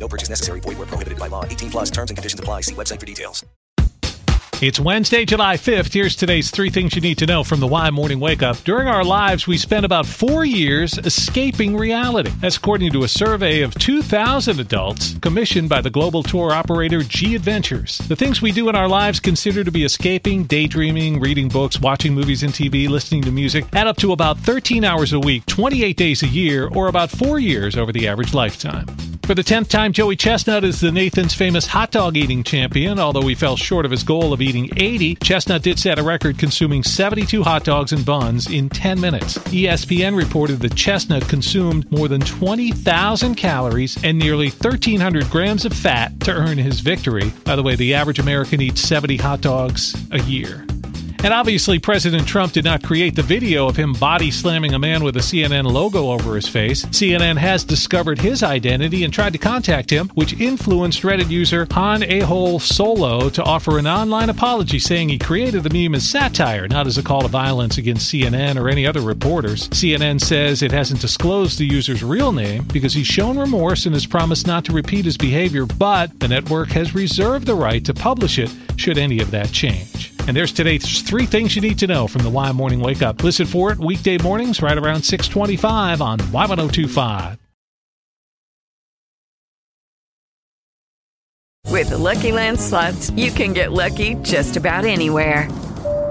No purchase necessary. Void where prohibited by law. 18 plus terms and conditions apply. See website for details. It's Wednesday, July 5th. Here's today's three things you need to know from the Y Morning Wake Up. During our lives, we spend about four years escaping reality. That's according to a survey of 2,000 adults commissioned by the global tour operator G Adventures. The things we do in our lives considered to be escaping, daydreaming, reading books, watching movies and TV, listening to music add up to about 13 hours a week, 28 days a year, or about four years over the average lifetime. For the 10th time, Joey Chestnut is the Nathan's famous hot dog eating champion. Although he fell short of his goal of eating 80, Chestnut did set a record consuming 72 hot dogs and buns in 10 minutes. ESPN reported that Chestnut consumed more than 20,000 calories and nearly 1,300 grams of fat to earn his victory. By the way, the average American eats 70 hot dogs a year. And obviously, President Trump did not create the video of him body slamming a man with a CNN logo over his face. CNN has discovered his identity and tried to contact him, which influenced Reddit user Han Ahole Solo to offer an online apology saying he created the meme as satire, not as a call to violence against CNN or any other reporters. CNN says it hasn't disclosed the user's real name because he's shown remorse and has promised not to repeat his behavior, but the network has reserved the right to publish it should any of that change. And there's today's three things you need to know from the Y Morning Wake Up. Listen for it weekday mornings right around 625 on Y1025. With the Lucky Land slots, you can get lucky just about anywhere.